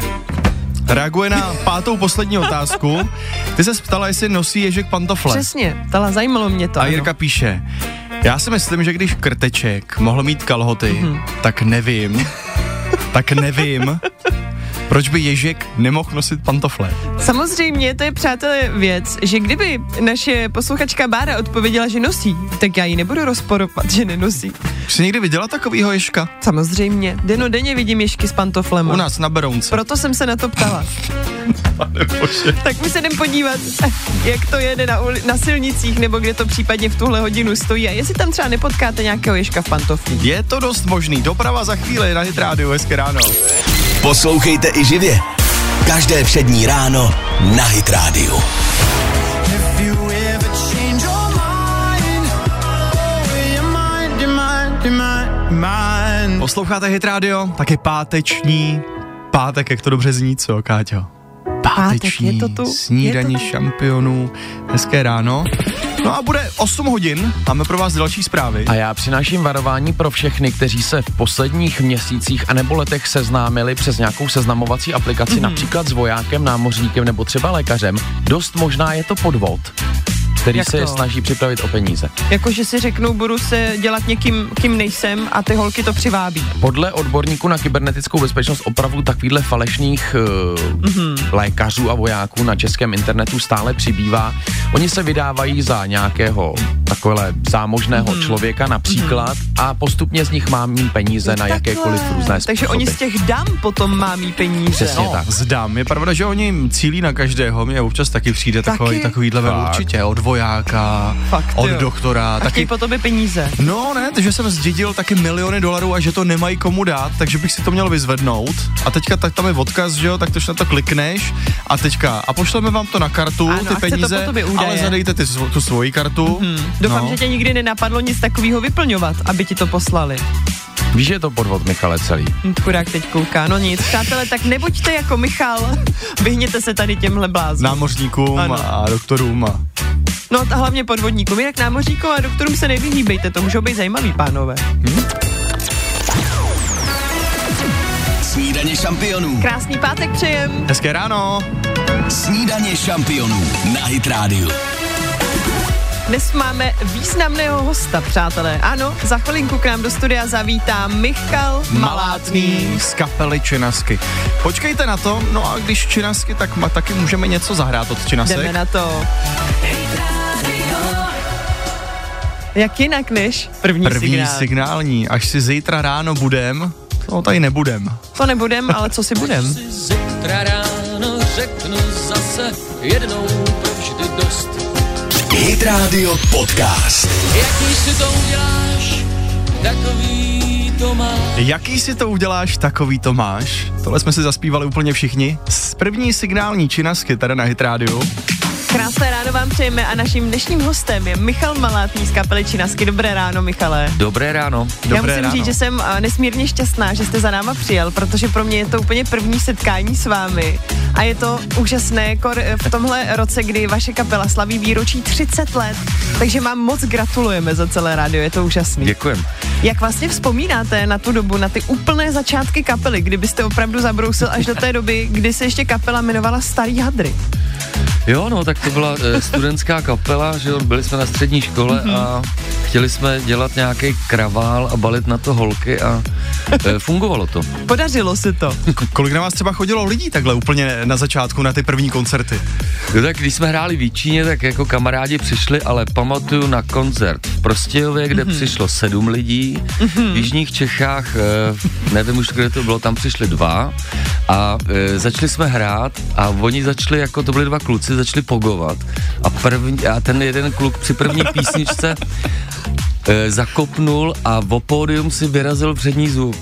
Reaguje na pátou poslední otázku. Ty se ptala, jestli nosí ježek pantofle. Přesně, tala zajímalo mě to. A ano. Jirka píše, já si myslím, že když krteček mohl mít kalhoty, Mhm. mm-hmm. tak nevím, tak nevím, proč by ježek nemohl nosit pantofle. Samozřejmě, to je přátelé věc, že kdyby naše posluchačka Bára odpověděla, že nosí, tak já ji nebudu rozporovat, že nenosí. Už jsi někdy viděla takovýho ježka? Samozřejmě, denodenně vidím ješky s pantoflem. U nás na Berounce. Proto jsem se na to ptala. tak my se jdem podívat, jak to jede na, uli- na silnicích, nebo kde to případně v tuhle hodinu stojí. A jestli tam třeba nepotkáte nějakého ježka v pantoflích. Je to dost možný. Doprava za chvíli na Hit Radio. Hezké ráno. Poslouchejte i živě. Každé všední ráno na Hit Radio. Posloucháte Hit Radio, taky páteční. Pátek, jak to dobře zní, co, Káťo? Páteční, je to tu, snídaní je to tu. šampionů, hezké ráno. No a bude 8 hodin, máme pro vás další zprávy. A já přináším varování pro všechny, kteří se v posledních měsících a nebo letech seznámili přes nějakou seznamovací aplikaci, mm-hmm. například s vojákem, námořníkem nebo třeba lékařem. Dost možná je to podvod. Který Jak se je to? snaží připravit o peníze. Jako, že si řeknou, budu se dělat někým, kým nejsem a ty holky to přivábí. Podle odborníků na kybernetickou bezpečnost opravdu takovýchhle falešných uh, Mhm. lékařů a vojáků na českém internetu stále přibývá. Oni se vydávají za nějakého takovéhle zámožného Mhm. člověka například a postupně z nich má mít peníze na jakékoliv různé Takže způsoby. oni z těch dam potom má mít peníze. Přesně No. tak. Zdám. Je pravda, že oni cílí na každého. Mně občas taky přijde Taky? takový, takovýhle určitě. Od vojáka, Fakt, od jo. doktora. A taky po tobě peníze. No ne, takže jsem zdědil taky miliony dolarů a že to nemají komu dát, takže bych si to měl vyzvednout. A teďka tak tam je odkaz, že jo, tak to na to klikneš a teďka a pošleme vám to na kartu, Ano, ty peníze, ale zadejte ty, tu svoji kartu. Hmm. Doufám, no. že tě nikdy nenapadlo nic takového vyplňovat, aby ti to poslali. Víš, že je to podvod, Michale, celý. Hm, Chudák teď kouká. No nic, přátelé, tak nebuďte jako Michal. Vyhněte se tady těmhle bláznům. Námořníkům Ano. a doktorům a No a hlavně podvodníkům. Jinak námořníkům a doktorům se nevyhýbejte, to můžou být zajímavý, pánové. Snídaně šampionů. Krásný pátek přejem. hezké ráno. Snídaně šampionů na Hit Radio. Dnes máme významného hosta, přátelé. Ano, za chvilinku k nám do studia zavítá Michal Malátný. Malátný z kapely Činasky. Počkejte na to, no a když Činasky, tak ma, taky můžeme něco zahrát od Činasek. Jdeme na to. Jak jinak než první, První signál. signální, až si zítra ráno budem, no tady nebudem. To nebudem, ale co si budem? Zítra ráno řeknu zase jednou provždy dost. Hit Radio Podcast. Jaký si to uděláš, takový to má. Jaký si to uděláš, takový to máš. Tohle jsme si zaspívali úplně všichni. Z první signální činasky tady na Hit Radio. Krásné ráno vám přejeme a naším dnešním hostem je Michal Malátný z kapely Činasky. Dobré ráno, Michale. Dobré ráno. Já Dobré musím ráno. říct, že jsem a, nesmírně šťastná, že jste za náma přijel, protože pro mě je to úplně první setkání s vámi. A je to úžasné kor v tomhle roce, kdy vaše kapela slaví výročí 30 let. Takže vám moc gratulujeme za celé rádio, je to úžasný. Děkujem. Jak vlastně vzpomínáte na tu dobu, na ty úplné začátky kapely, kdybyste opravdu zabrousil až do té doby, kdy se ještě kapela jmenovala Starý hadry? Jo, no, tak to byla e, studentská kapela, že jo, byli jsme na střední škole Mhm. a chtěli jsme dělat nějaký kravál a balit na to holky a e, fungovalo to. Podařilo se to. K- kolik na vás třeba chodilo lidí takhle úplně na začátku na ty první koncerty? Jo, tak když jsme hráli v Jíčíně, tak jako kamarádi přišli, ale pamatuju na koncert v Prostějově, kde Mhm. mm-hmm. přišlo sedm lidí, mm-hmm. v Jižních Čechách, e, nevím už, kde to bylo, tam přišli dva a e, začali jsme hrát a oni začali, jako to byli dva kluci, začali pogovat a, první, a ten jeden kluk při první písničce e, zakopnul a o pódium si vyrazil přední zub.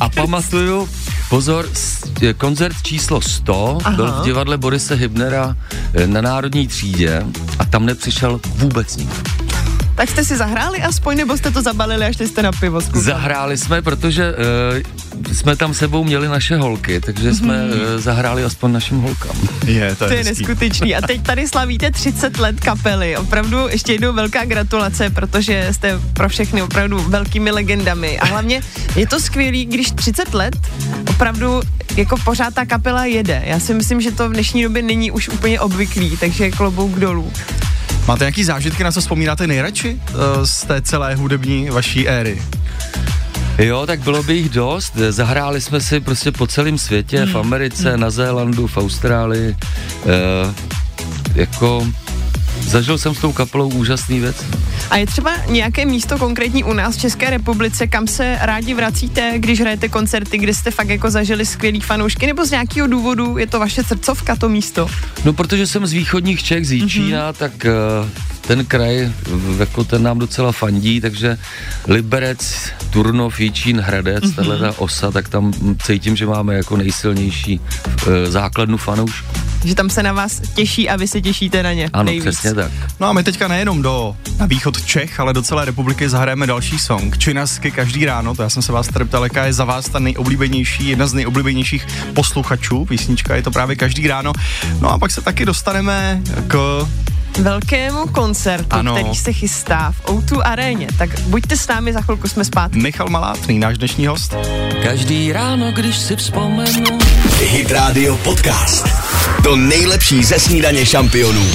a pamatuju, pozor, e, koncert číslo 100 Aha. Aha. byl v divadle Borise Hybnera e, na Národní třídě a tam nepřišel vůbec nikdo. Tak jste si zahráli aspoň, nebo jste to zabalili a šli jste na pivo? klukama? Zahráli jsme, protože e, jsme tam sebou měli naše holky, takže jsme e, zahráli aspoň našim holkám. Je, to To je, je hezký. neskutečný. A teď tady slavíte 30 let kapely. Opravdu ještě jednou velká gratulace, protože jste pro všechny opravdu velkými legendami. A hlavně je to skvělý, když 30 let opravdu jako pořád ta kapela jede. Já si myslím, že to v dnešní době není už úplně obvyklý, takže klobouk dolů. Máte nějaký zážitky, na co vzpomínáte nejradši uh, z té celé hudební vaší éry? Jo, tak bylo by jich dost. Zahráli jsme si prostě po celém světě, v Americe, na Zélandu, v Austrálii. E, jako zažil jsem s tou kapelou úžasný věc. A je třeba nějaké místo konkrétní u nás v České republice, kam se rádi vracíte, když hrajete koncerty, kde jste fakt jako zažili skvělý fanoušky, nebo z nějakého důvodu je to vaše srdcovka, to místo? No, protože jsem z východních Čech, z Jíčína, mm-hmm. tak uh, ten kraj, jako ten nám docela fandí, takže Liberec, Turnov, Jíčín, Hradec, mm-hmm. tahle ta osa, tak tam cítím, že máme jako nejsilnější uh, základnu fanoušků. Že tam se na vás těší a vy se těšíte na ně Ano, nejvíc. přesně tak. No a my teďka nejenom do na východ Čech, ale do celé republiky zahrajeme další song. Činasky každý ráno, to já jsem se vás tady ptal, jaká je za vás ta nejoblíbenější, jedna z nejoblíbenějších posluchačů, písnička je to právě každý ráno. No a pak se taky dostaneme k Velkému koncertu, Ano. který se chystá v O2 aréně. Tak buďte s námi, za chvilku jsme zpátky. Michal Malátný, náš dnešní host. Každý ráno, když si vzpomenu, Hit Radio Podcast. To nejlepší ze snídaně šampionů.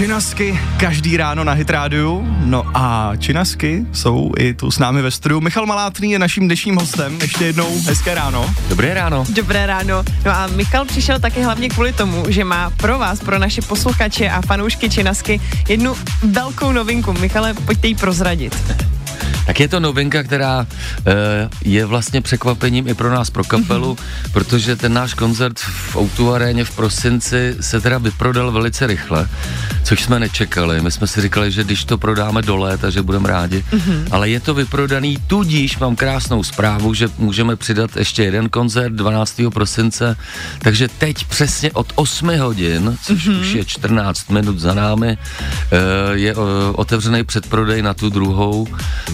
Činasky každý ráno na Hit Rádiu. No a Činasky jsou i tu s námi ve studiu. Michal Malátný je naším dnešním hostem. Ještě jednou hezké ráno. Dobré ráno. Dobré ráno. No a Michal přišel taky hlavně kvůli tomu, že má pro vás, pro naše posluchače a fanoušky Činasky jednu velkou novinku. Michale, pojďte ji prozradit. Tak je to novinka, která e, je vlastně překvapením i pro nás, pro kapelu, mm-hmm. protože ten náš koncert v Outu aréně v prosinci se teda vyprodal velice rychle, což jsme nečekali. My jsme si říkali, že když to prodáme do léta, že budeme rádi, mm-hmm. ale je to vyprodaný, tudíž mám krásnou zprávu, že můžeme přidat ještě jeden koncert 12. prosince, takže teď přesně od 8 hodin, což mm-hmm. už je 14 minut za námi, e, je e, otevřený předprodej na tu druhou,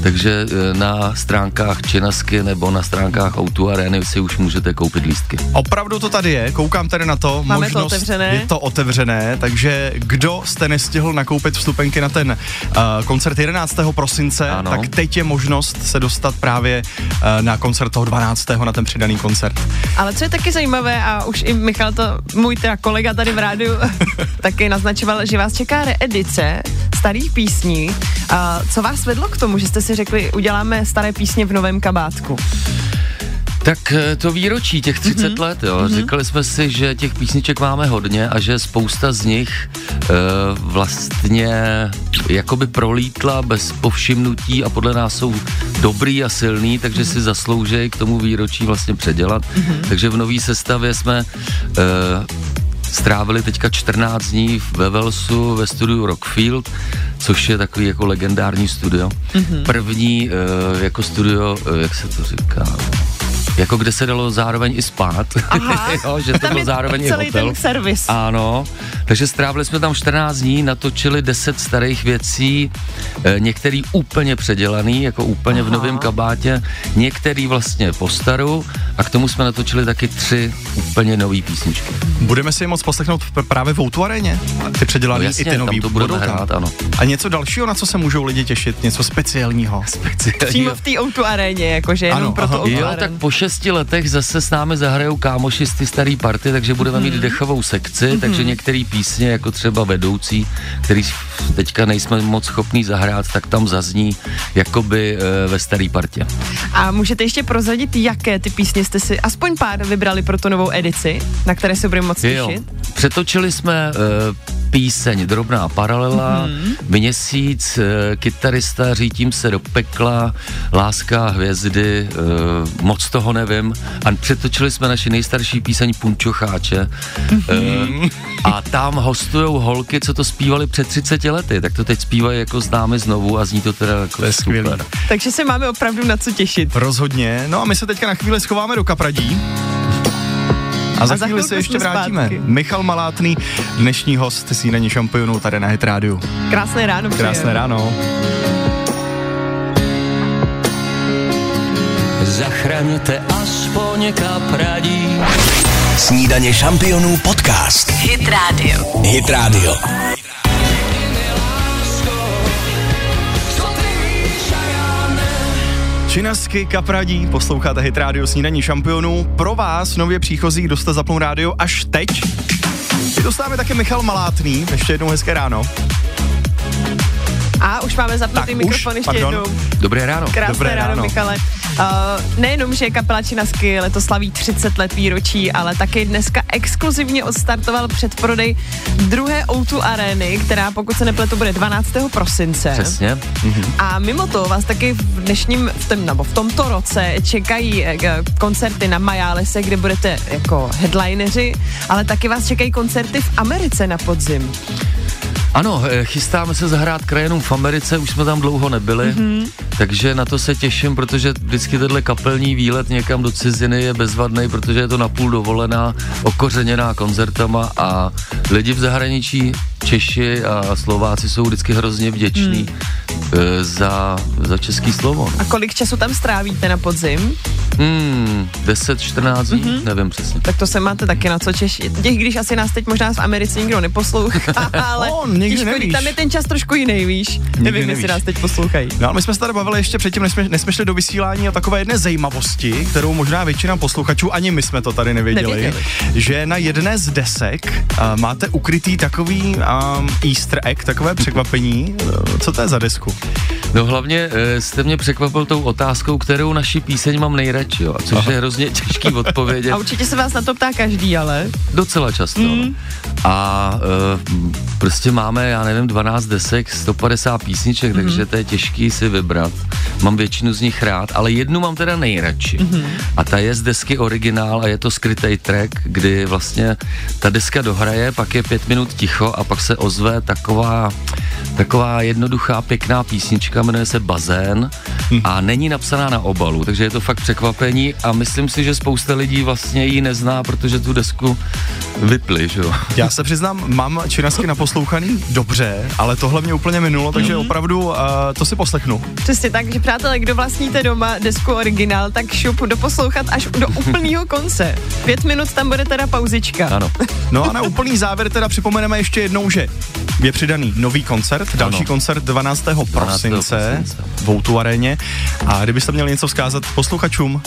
takže e, na stránkách Činasky nebo na stránkách Outu Areny si už můžete koupit lístky. Opravdu to tady je, koukám tady na to. Máme možnost, to otevřené. Je to otevřené, takže kdo jste nestihl nakoupit vstupenky na ten uh, koncert 11. prosince, Ano. tak teď je možnost se dostat právě uh, na koncert toho 12. na ten přidaný koncert. Ale co je taky zajímavé, a už i Michal, to můj teda kolega tady v rádiu, taky naznačoval, že vás čeká reedice starých písní. A co vás vedlo k tomu, že jste si řekli, uděláme staré písně v novém kabátku? Tak eh, to výročí těch 30 Mhm. mm-hmm. let, jo. Mm-hmm. Říkali jsme si, že těch písniček máme hodně a že spousta z nich e, vlastně jakoby prolítla bez povšimnutí a podle nás jsou dobrý a silný, takže Mhm. si zaslouží k tomu výročí vlastně předělat. Mm-hmm. Takže v nový sestavě jsme e, strávili teďka 14 dní ve Velsu ve studiu Rockfield, což je takový jako legendární studio. Mm-hmm. První e, jako studio, e, jak se to říká, jako kde se dalo zároveň i spát, Aha. jo, že to byl zároveň i celý hotel. ten servis. Ano, takže strávili jsme tam 14 dní, natočili 10 starých věcí, e, některý úplně předělaný, jako úplně Aha. v novém kabátě, některý vlastně po staru a k tomu jsme natočili taky tři úplně nové písničky. Budeme si je moc poslechnout pr- právě v Outu aréně? Ty předělaný No jasně, i ty nový tam to budeme budou tam. hrát, ano. A něco dalšího, na co se můžou lidi těšit? Něco speciálního? Přímo v té O2 aréně, jakože jenom Ano, pro to aha. O2 Jo, tak po šesti letech zase s námi zahrajou kámoši z ty starý party, takže budeme mít dechovou sekci, takže některé písně, jako třeba vedoucí, který teďka nejsme moc schopní zahrát, tak tam zazní jakoby e, ve starý partě. A můžete ještě prozradit, jaké ty písně jste si aspoň pár vybrali pro tu novou edici, na které se budeme moc Jo, těšit? přetočili jsme e, píseň Drobná paralela, mm-hmm. Měsíc, e, kytarista Řítím se do pekla, Láska hvězdy, e, moc toho nevím. A přetočili jsme naši nejstarší píseň Punčocháče. E, a tam hostujou holky, co to zpívali před 30 lety, tak to teď zpívají jako s námi znovu a zní to teda jako To je skvělý. super. Takže se máme opravdu na co těšit. Rozhodně. No a my se teďka na chvíli schováme do kapradí. A za A za chvíli se ještě vrátíme. zpátky. Michal Malátný, dnešní host snídaní šampionů tady na Hit Rádiu. Krásné ráno. přejeme. Krásné ráno. Zachraňte aspoň kapradí. Snídaně šampionů podcast. Hit Radio. Hit Radio. Činasky, Kapradí, posloucháte Hit Radio Snídaní šampionů. Pro vás, nově příchozí, kdo jste zapnul rádio až teď, námi také Michal Malátný. Ještě jednou hezké ráno. A už máme zapnutý Tak, už, mikrofon ještě pardon. jednou. Dobré ráno. Krásné Dobré ráno, ráno. Michale. Uh, nejenom, že kapela Činasky letos slaví 30 let výročí, ale taky dneska exkluzivně odstartoval předprodej druhé O2 arény, která pokud se nepletu bude 12. prosince. Přesně. A mimo to vás taky v dnešním, v, tom, nebo v tomto roce čekají eh, g- koncerty na Majálese, kde budete jako headlineři, ale taky vás čekají koncerty v Americe na podzim. Ano, eh, chystáme se zahrát krajenům v Americe, už jsme tam dlouho nebyli, mm-hmm. takže na to se těším, protože vždycky tenhle kapelní výlet někam do ciziny je bezvadný, protože je to napůl dovolená, okořeněná koncertama a lidi v zahraničí, Češi a Slováci jsou vždycky hrozně vděční mm. za, za český slovo. no. A kolik času tam strávíte na podzim? Hmm, 10, 14 dní, Mhm. nevím přesně. Tak to se máte taky na co češit. Těch, když asi nás teď možná v Americe nikdo neposlouchá, ale No, nikdy těžko, nevíš. tam je ten čas trošku jiný, víš. Nevím, jestli nevíš. nás teď poslouchají. No ale my jsme se tady bavili ještě předtím, než jsme, než jsme šli do vysílání o takové jedné zajímavosti, kterou možná většina posluchačů, ani my jsme to tady nevěděli, Nevěděli. že na jedné z desek uh, máte ukrytý takový um, easter egg, takové překvapení. Co to je za desku? No hlavně e, jste mě překvapil tou otázkou, kterou naši píseň mám nejradši, jo, což Aha. je hrozně těžký odpovědět. A určitě se vás na to ptá každý, ale. Docela často. Mm. A e, prostě máme, já nevím, 12 desek, 150 písniček, mm. takže to je těžký si vybrat. Mám většinu z nich rád, ale jednu mám teda nejradši. Mm. A ta je z desky originál a je to skrytý track, kdy vlastně ta deska dohraje, pak je pět minut ticho a pak se ozve taková, taková jednoduchá, pěkná písnička, jmenuje se Bazén a není napsaná na obalu, takže je to fakt překvapení a myslím si, že spousta lidí vlastně ji nezná, protože tu desku vypli, že jo. Já se přiznám, mám činasky naposlouchaný dobře, ale tohle mě úplně minulo, takže Mhm. opravdu uh, to si poslechnu. Přesně tak, že přátelé, kdo vlastníte doma desku originál, tak šup doposlouchat až do úplného konce. Pět minut tam bude teda pauzička. Ano. No a na úplný závěr teda připomeneme ještě jednou, že je přidaný nový koncert, další Ano. koncert 12. 12. prosince v Outu aréně. A kdybyste měli něco vzkázat posluchačům,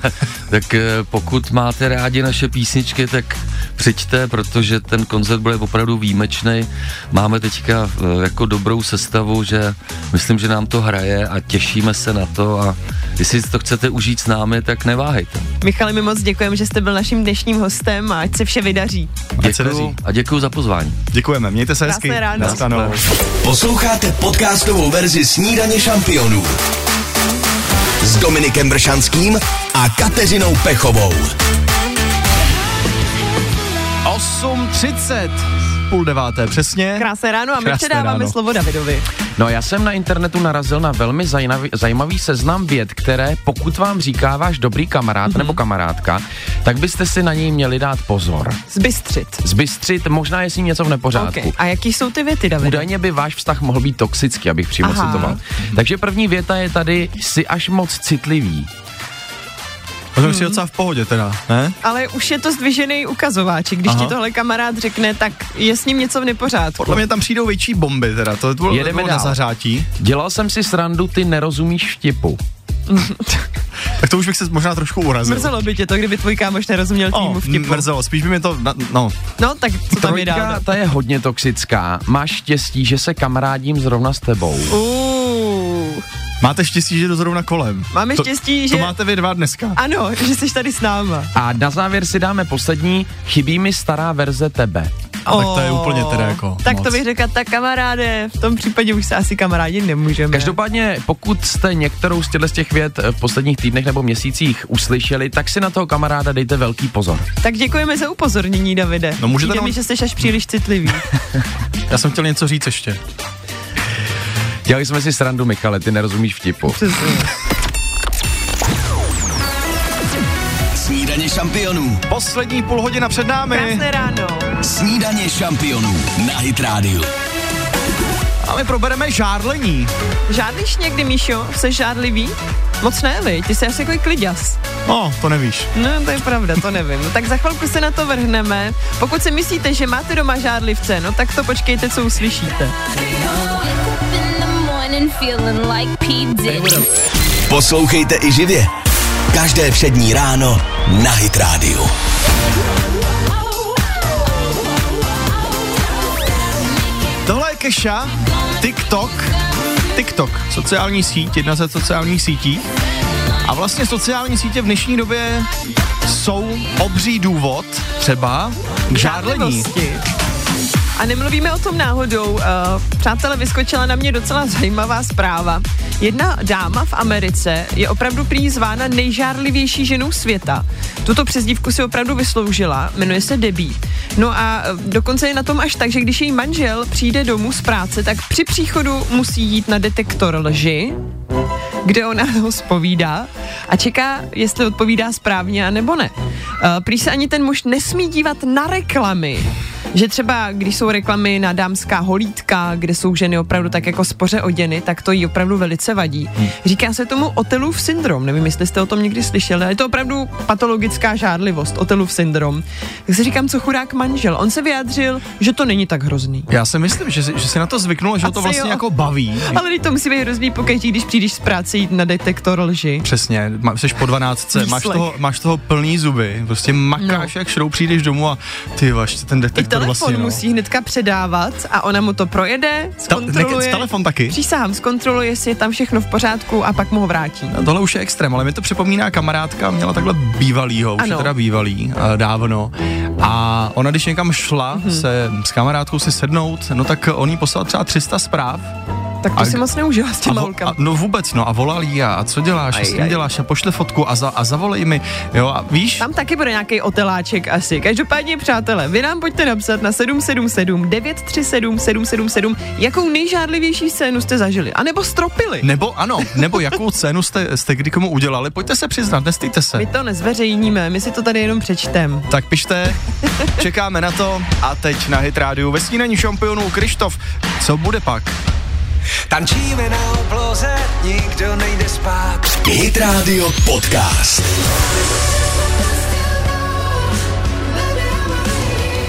tak eh, pokud máte rádi naše písničky, tak přijďte, protože ten koncert bude opravdu výjimečný. Máme teďka eh, jako dobrou sestavu, že myslím, že nám to hraje a těšíme se na to a jestli to chcete užít s námi, tak neváhejte. Michale, my moc děkujeme, že jste byl naším dnešním hostem a ať se vše vydaří. Děkuju a děkuju za pozvání. Děkujeme, mějte se hezky. Ráno. Naschledanou. Posloucháte podcastovou verzi Snídaně šampionů s Dominikem Bršanským a Kateřinou Pechovou. 8.30, půl deváté přesně. Krásné ráno a my Krásné předáváme ráno. slovo Davidovi. No já jsem na internetu narazil na velmi zajímavý, zajímavý seznam věd, které pokud vám říká váš dobrý kamarád mm-hmm. nebo kamarádka, tak byste si na něj měli dát pozor. Zbystřit. Zbystřit, možná je s ním něco v nepořádku. Okay. A jaký jsou ty věty, Davide? Údajně by váš vztah mohl být toxický, abych přímo Aha. citoval. Takže první věta je tady, jsi až moc citlivý. To jsem si docela v pohodě teda, ne? Ale už je to zdvižený ukazováček. Když Aha. ti tohle kamarád řekne, tak je s ním něco v nepořádku. Podle mě tam přijdou větší bomby teda, to bylo, Jedeme bylo na dál. zařátí. Dělal jsem si srandu, ty nerozumíš vtipu. Tak to už bych se možná trošku urazil. Mrzelo by tě to, kdyby tvůj kámoš nerozuměl tvýmu Oh, vtipu. mrzelo, spíš by mě to, na, no, No, tak co tam je dál? Ta je hodně toxická. Máš štěstí, že se kamarádím zrovna s tebou. Uh, máte štěstí, že to zrovna kolem. Máme to, štěstí, To že- máte vy dva dneska. ano, že jsi tady s náma. A na závěr si dáme poslední, chybí mi stará verze tebe. A tak to je Oh. úplně teda jako Tak moc. to bych řekla, tak kamaráde, v tom případě už se asi kamarádi nemůžeme. Každopádně, pokud jste některou z těchto z těch věd v posledních týdnech nebo měsících uslyšeli, tak si na toho kamaráda dejte velký pozor. Tak děkujeme za upozornění, Davide. No, můžete Přijde nám- mi, že jsi až příliš citlivý. Já jsem chtěl něco říct ještě. Dělali jsme si srandu, Michale, ty nerozumíš vtipu. Snídaně šampionů. Poslední půl hodina před námi. Krásné ráno. Snídaně šampionů na Hit Radio. A my probereme žárlení. Žádlíš někdy, Míšo? Jsi žádlivý? Moc ne, vy? Ty jsi asi jako kliďas. No, to nevíš. No, to je pravda, to nevím. No, tak za chvilku se na to vrhneme. Pokud si myslíte, že máte doma žádlivce, no tak to počkejte, co uslyšíte. Poslouchejte i živě. Každé všední ráno na Hit Radio. Tohle je Keša, TikTok, TikTok, sociální síť, jedna ze sociálních sítí. A vlastně sociální sítě v dnešní době jsou obří důvod třeba k žádlení. A nemluvíme o tom náhodou. Uh, přátelé, vyskočila na mě docela zajímavá zpráva. Jedna dáma v Americe je opravdu prý zvána nejžárlivější ženou světa. Tuto přezdívku si opravdu vysloužila, jmenuje se Debbie. No a eh, dokonce je na tom až tak, že když její manžel přijde domů z práce, tak při příchodu musí jít na detektor lži, kde ona ho zpovídá a čeká, jestli odpovídá správně a nebo ne. Uh, prý se ani ten muž nesmí dívat na reklamy, Že třeba, když jsou reklamy na dámská holítka, kde jsou ženy opravdu tak jako spoře oděny, tak to jí opravdu velice vadí. Hmm. Říká se tomu Otelův syndrom, nevím, jestli jste o tom někdy slyšeli, ale je to opravdu patologická žádlivost, Otelův syndrom. Tak si říkám, co chudák manžel. On se vyjádřil, že to není tak hrozný. Já si myslím, že, že si na to zvyknul, že ho to vlastně jo. jako baví. Ale to musí být hrozný pokaždý, když přijdeš z práce jít na detektor lži. Přesně, má- jsi po 12, máš toho, máš toho plný zuby, prostě makáš no. jak šrou, přijdeš domů a ty vaš, ten detektor telefon vlastně, no. musí hnedka předávat a ona mu to projede, zkontroluje. nekec, telefon taky? Přísahám, zkontroluje, jestli je tam všechno v pořádku a pak mu ho vrátí. No, tohle už je extrém, ale mi to připomíná kamarádka, měla takhle bývalýho, už Ano. je teda bývalý, uh, dávno. A ona, když někam šla Mhm. se s kamarádkou si sednout, no tak on jí poslal třeba 300 zpráv. Tak to A- si moc neužila s A, těma holkama. a, no vůbec, no a volal jí a, a co děláš, a Aj, s tím děláš a pošle fotku a, za, a zavolej mi, jo a víš, Tam taky bude nějaký oteláček asi. Každopádně, přátelé, vy nám pojďte napsat na 777 937 777, jakou nejžádlivější scénu jste zažili. A nebo stropili. nebo ano, nebo jakou cenu jste, jste kdy komu udělali, pojďte se přiznat, nestýte se. My to nezveřejníme, my si to tady jenom přečtem. Tak pište, čekáme na to a teď na Hit Radio ve snídaní šampionů Krištof, co bude pak? Tančíme na obloze, nikdo nejde spát. Hit Radio Podcast.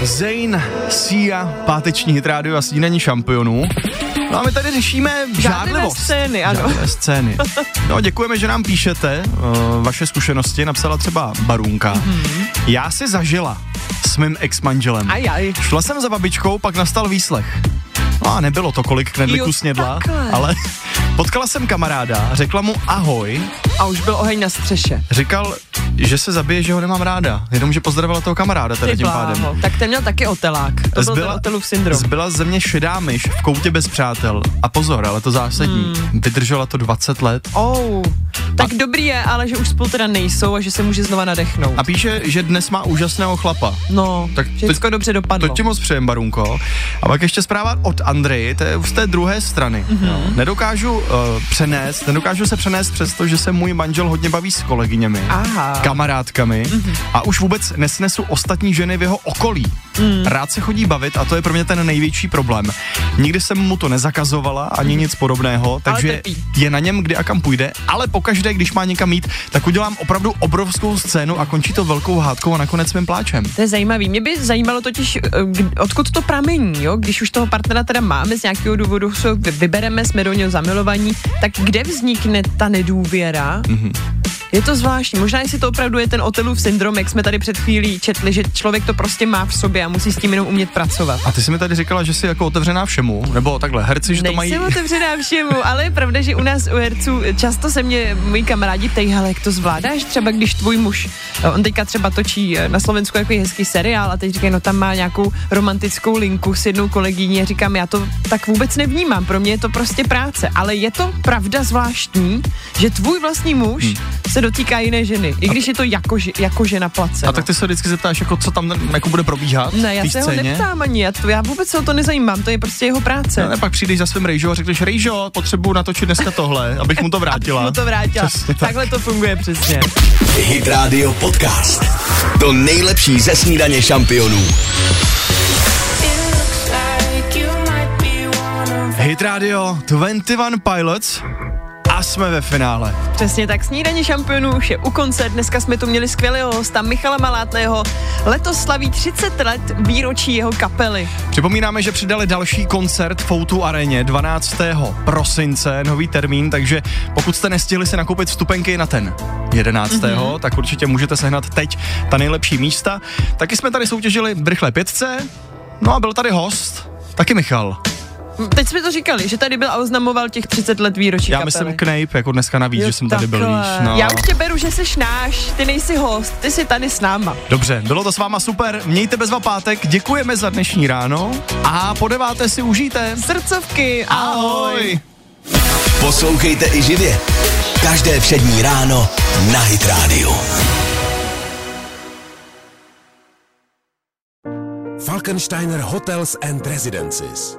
Zayn, Sia, páteční Hit Radio a snídaní šampionů. No a my tady řešíme žádlivost. scény, ano. Žádlivé scény. No děkujeme, že nám píšete uh, vaše zkušenosti, napsala třeba Barunka. Mm-hmm. Já si zažila s mým ex-manželem. Aj, aj. Šla jsem za babičkou, pak nastal výslech. No a nebylo to, kolik knedlíků snědla, takhle. ale potkala jsem kamaráda, řekla mu ahoj, A už byl oheň na střeše. říkal, že se zabije, že ho nemám ráda, jenomže pozdravila toho kamaráda teda Ty tím pádem. bláho. Tak ten měl taky otelák. To byl ten otelův syndrom. zbyla ze mě šedá myš v koutě bez přátel. A pozor, ale to zásadní, Hmm. vydržela to 20 let. Oh, tak dobrý je, ale že už spolu teda nejsou a že se může znova nadechnout. A píše, že dnes má úžasného chlapa. No, Tak všecko dobře dopadlo. To ti moc přejem, Barunko. A pak ještě zpráva od Andreji, to je z té druhé strany. Mhm. Mm-hmm. Nedokážu uh, přenést, nedokážu se přenést přesto, že se můj manžel hodně baví s kolegyněmi, Aha. kamarádkami Mhm. a už vůbec nesnesu ostatní ženy v jeho okolí. Mm. Rád se chodí bavit a to je pro mě ten největší problém. Nikdy jsem mu to nezakazovala, ani nic podobného, takže je na něm, kdy a kam půjde, ale pokaždé, když má někam jít, tak udělám opravdu obrovskou scénu a končí to velkou hádkou a nakonec mým pláčem. To je zajímavý. Mě by zajímalo totiž, eh, odkud to pramení, jo? Když už toho partnera teda máme z nějakého důvodu, vybereme, jsme do něho zamilovaní, tak kde vznikne ta nedůvěra? Mm-hmm. Je to zvláštní. Možná, jestli to opravdu je ten Otelův syndrom, jak jsme tady před chvílí četli, že člověk to prostě má v sobě a musí s tím jenom umět pracovat. A ty jsi mi tady říkala, že jsi jako otevřená všemu, nebo takhle, herci, že to mají... Nejsem otevřená všemu, ale je pravda, že u nás u herců často se mě moji kamarádi ptají, hele, jak to zvládáš, třeba když tvůj muž, on teďka třeba točí eh, na Slovensku jako hezký seriál a teď říkají, no tam má nějakou romantickou linku s jednou kolegyní a říkám, já to tak vůbec nevnímám, pro mě je to prostě práce, ale je to pravda zvláštní, že tvůj vlastní muž hmm. Se dotýká jiné ženy, i když je to jako, jako žena place. A tak ty se vždycky zeptáš, jako co tam jako bude probíhat Ne, já v té se ho scéně? neptám ani, já, to, já vůbec se o to nezajímám, to je prostě jeho práce. No, ne, pak přijdeš za svým Rejžo a řekneš, Rejžo, potřebuju natočit dneska tohle, abych mu to vrátila. Abych mu to vrátila. Přesně tak. Takhle to funguje přesně. Hit Radio Podcast. To nejlepší ze snídaně šampionů. Hit Radio 21 Pilots a jsme ve finále. Přesně tak, snídaní šampionů už je u konce. Dneska jsme tu měli skvělého hosta Michala Malátného. Letos slaví 30 let výročí jeho kapely. Připomínáme, že přidali další koncert v Outu areně 12. prosince, nový termín, takže pokud jste nestihli si nakoupit vstupenky na ten 11. Mm-hmm. Mhm. tak určitě můžete sehnat teď ta nejlepší místa. Taky jsme tady soutěžili v rychlé pětce, no a byl tady host, taky Michal. Teď jsme to říkali, že tady byl a oznamoval těch 30 let výročí Já kapely. myslím Knape, jako dneska navíc, Jo, že jsem tady byl, takhle. víš. No. Já už tě beru, že jsi náš, ty nejsi host, ty jsi tady s náma. Dobře, bylo to s váma super, mějte bezva pátek, děkujeme za dnešní ráno a po deváté si užijte. Srdcovky, ahoj. Poslouchejte i živě. Každé všední ráno na Hit Radio. Falkensteiner Hotels and Residences.